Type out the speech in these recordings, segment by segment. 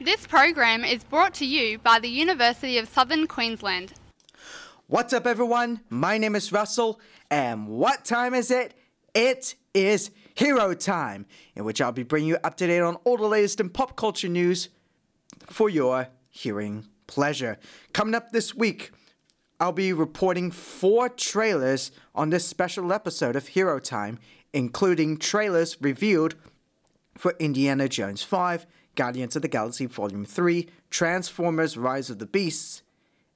This program is brought to you by the University of Southern Queensland. What's up, everyone? My name is Russell, and what time is it? It is Hero Time, in which I'll be bringing you up to date on all the latest in pop culture news for your hearing pleasure. Coming up this week, I'll be reporting four trailers on this special episode of Hero Time, including trailers revealed for Indiana Jones 5, Guardians of the Galaxy Volume 3, Transformers Rise of the Beasts,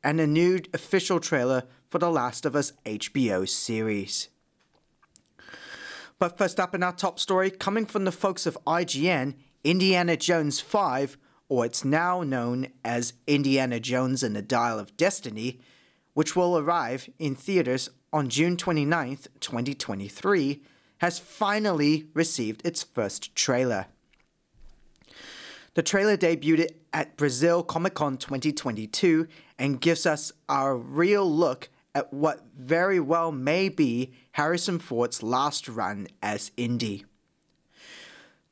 and a new official trailer for The Last of Us HBO series. But first up in our top story, coming from the folks of IGN, Indiana Jones 5, or it's now known as Indiana Jones and the Dial of Destiny, which will arrive in theaters on June 29th, 2023, has finally received its first trailer. The trailer debuted at Brazil Comic Con 2022 and gives us our real look at what very well may be Harrison Ford's last run as Indy.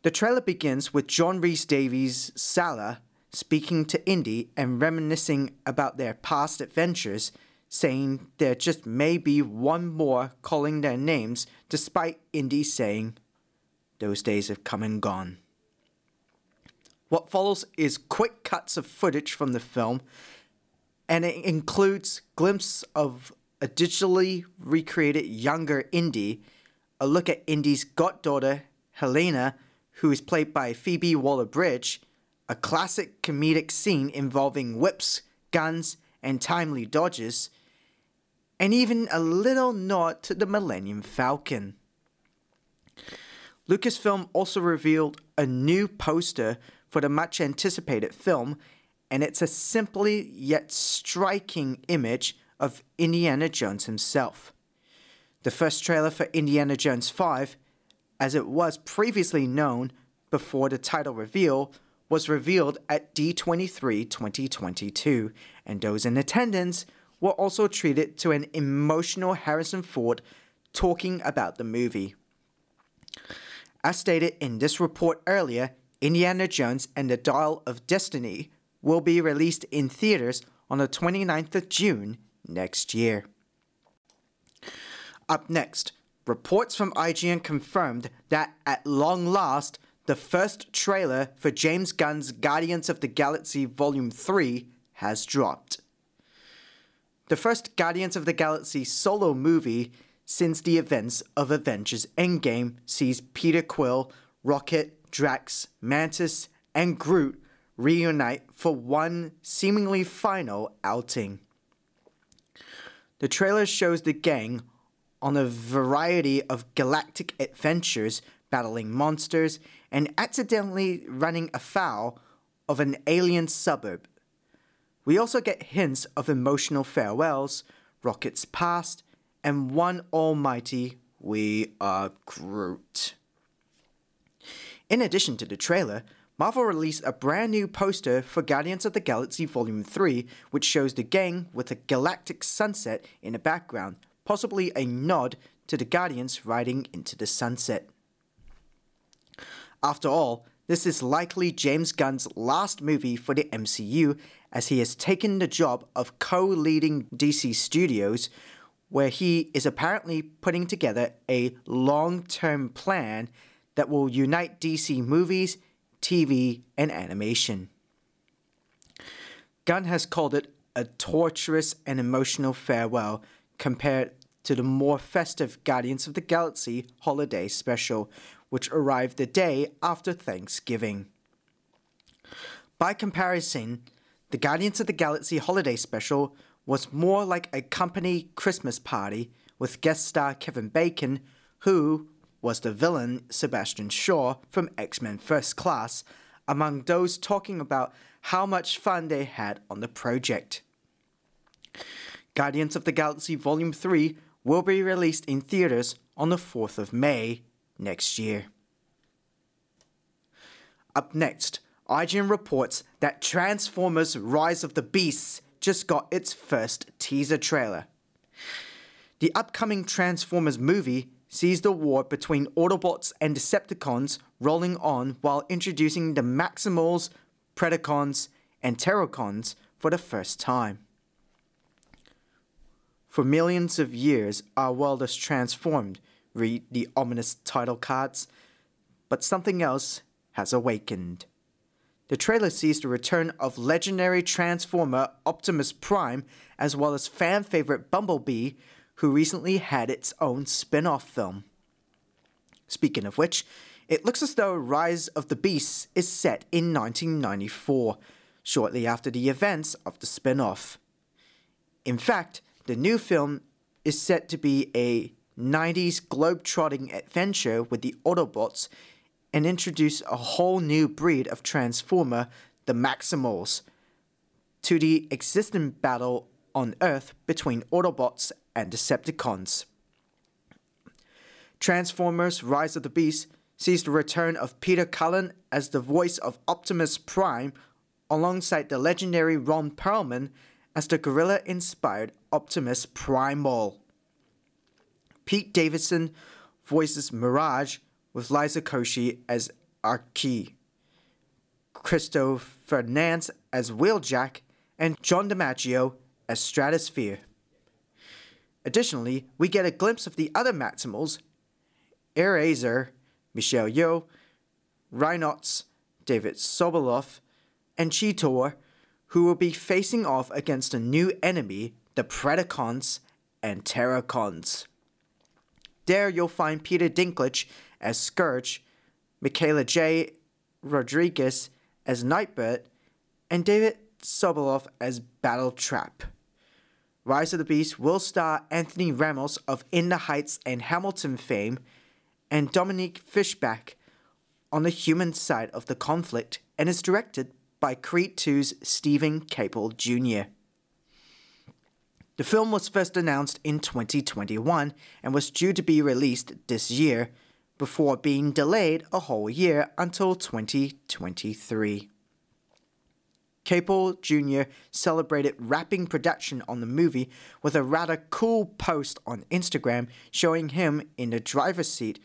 The trailer begins with John Rhys Davies' Sallah speaking to Indy and reminiscing about their past adventures, saying there just may be one more calling their names, despite Indy saying, Those days have come and gone. What follows is quick cuts of footage from the film, and it includes glimpses of a digitally recreated younger Indy, a look at Indy's goddaughter, Helena, who is played by Phoebe Waller Bridge, a classic comedic scene involving whips, guns, and timely dodges, and even a little nod to the Millennium Falcon. Lucasfilm also revealed a new poster for the much anticipated film, and it's a simply yet striking image of Indiana Jones himself. The first trailer for Indiana Jones 5, as it was previously known before the title reveal, was revealed at D23 2022, and those in attendance were also treated to an emotional Harrison Ford talking about the movie. As stated in this report earlier, Indiana Jones and the Dial of Destiny will be released in theaters on the 29th of June next year. Up next, reports from IGN confirmed that at long last, the first trailer for James Gunn's Guardians of the Galaxy Volume 3 has dropped. The first Guardians of the Galaxy solo movie since the events of Avengers Endgame sees Peter Quill, Rocket, Drax, Mantis, and Groot reunite for one seemingly final outing. The trailer shows the gang on a variety of galactic adventures battling monsters and accidentally running afoul of an alien suburb. We also get hints of emotional farewells, Rocket's past, and one almighty We Are Groot. In addition to the trailer, Marvel released a brand new poster for Guardians of the Galaxy Volume 3, which shows the gang with a galactic sunset in the background, possibly a nod to the Guardians riding into the sunset. After all, this is likely James Gunn's last movie for the MCU, as he has taken the job of co leading DC Studios, where he is apparently putting together a long term plan that will unite DC movies, TV, and animation. Gunn has called it a torturous and emotional farewell compared to the more festive Guardians of the Galaxy holiday special, which arrived the day after Thanksgiving. By comparison, the Guardians of the Galaxy holiday special was more like a company Christmas party with guest star Kevin Bacon, who, was the villain Sebastian Shaw from X Men First Class, among those talking about how much fun they had on the project. Guardians of the Galaxy Volume 3 will be released in theaters on the 4th of May next year. Up next, IGN reports that Transformers Rise of the Beasts just got its first teaser trailer. The upcoming Transformers movie sees the war between Autobots and Decepticons rolling on while introducing the Maximals, Predacons, and Terrorcons for the first time. For millions of years, our world has transformed, read the ominous title cards, but something else has awakened. The trailer sees the return of legendary Transformer Optimus Prime, as well as fan favorite Bumblebee, who recently had its own spin off film. Speaking of which, it looks as though Rise of the Beasts is set in 1994, shortly after the events of the spin off. In fact, the new film is set to be a 90s globe-trotting adventure with the Autobots and introduce a whole new breed of Transformer, the Maximals, to the existing battle on Earth between Autobots and Decepticons. Transformers Rise of the Beast sees the return of Peter Cullen as the voice of Optimus Prime alongside the legendary Ron Perlman as the gorilla inspired Optimus Primal. Pete Davidson voices Mirage with Liza Koshy as Arcee, Cristo Fernández as Wheeljack, and John DiMaggio as Stratosphere. Additionally, we get a glimpse of the other Maximals, Airazor, Michelle Yeoh, Rhinox, David Sobolov, and Cheetor, who will be facing off against a new enemy, the Predacons and Terrorcons. There you'll find Peter Dinklage as Scourge, Michaela J. Rodriguez as Nightbird, and David Sobolov as Battle Trap. Rise of the Beast will star Anthony Ramos of In the Heights and Hamilton fame and Dominique Fishback on the human side of the conflict and is directed by Creed 2's Steven Caple Jr. The film was first announced in 2021 and was due to be released this year, before being delayed a whole year until 2023. Caple Jr. celebrated wrapping production on the movie with a rather cool post on Instagram showing him in the driver's seat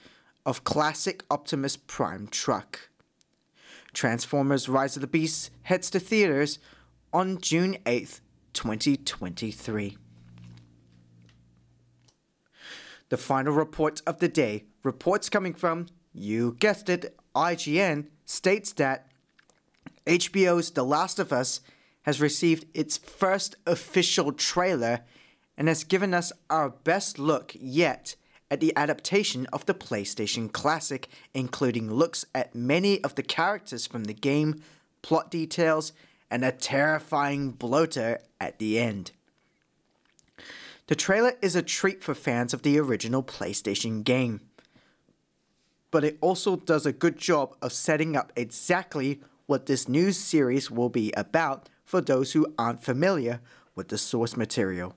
of classic Optimus Prime truck. Transformers Rise of the Beasts heads to theaters on June 8th, 2023. The final report of the day reports coming from, you guessed it, IGN, states that HBO's The Last of Us has received its first official trailer and has given us our best look yet at the adaptation of the PlayStation Classic, including looks at many of the characters from the game, plot details, and a terrifying bloater at the end. The trailer is a treat for fans of the original PlayStation game but it also does a good job of setting up exactly what this new series will be about for those who aren't familiar with the source material.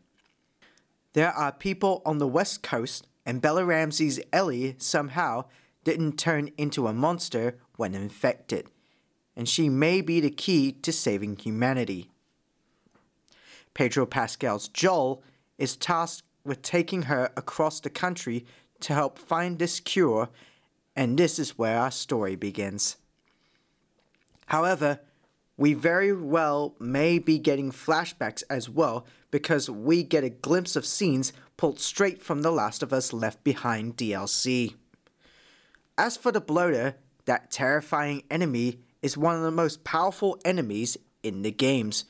There are people on the West Coast, and Bella Ramsey's Ellie somehow didn't turn into a monster when infected, and she may be the key to saving humanity. Pedro Pascal's Joel is tasked with taking her across the country to help find this cure and this is where our story begins. However, we very well may be getting flashbacks as well because we get a glimpse of scenes pulled straight from The Last of Us Left Behind DLC. As for the bloater, that terrifying enemy is one of the most powerful enemies in the games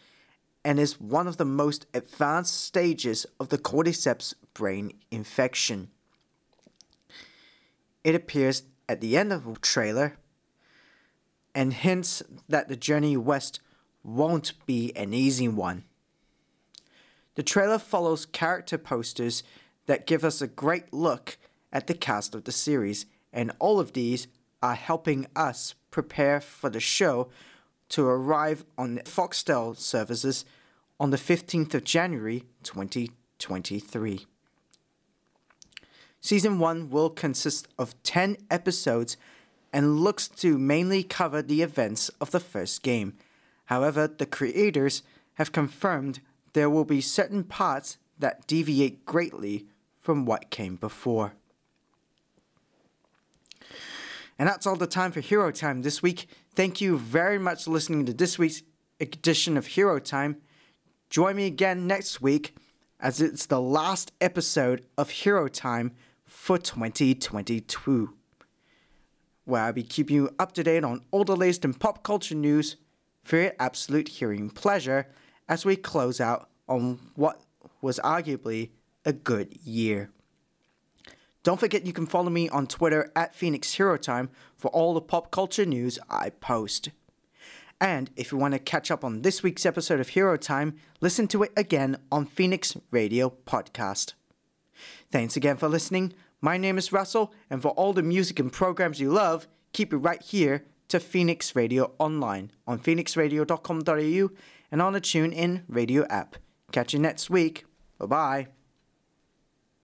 and is one of the most advanced stages of the cordyceps brain infection. It appears at the end of the trailer and hints that the journey west won't be an easy one. The trailer follows character posters that give us a great look at the cast of the series, and all of these are helping us prepare for the show to arrive on Foxtel services on the 15th of January 2023. Season 1 will consist of 10 episodes and looks to mainly cover the events of the first game. However, the creators have confirmed there will be certain parts that deviate greatly from what came before. And that's all the time for Hero Time this week. Thank you very much for listening to this week's edition of Hero Time. Join me again next week as it's the last episode of Hero Time for 2022, where I'll be keeping you up to date on all the latest in pop culture news for your absolute hearing pleasure as we close out on what was arguably a good year. Don't forget you can follow me on Twitter at Phoenix Hero Time for all the pop culture news I post. And if you want to catch up on this week's episode of Hero Time, listen to it again on Phoenix Radio Podcast. Thanks again for listening. My name is Russell, and for all the music and programs you love, keep it right here to Phoenix Radio Online on phoenixradio.com.au and on the TuneIn Radio app. Catch you next week. Bye bye.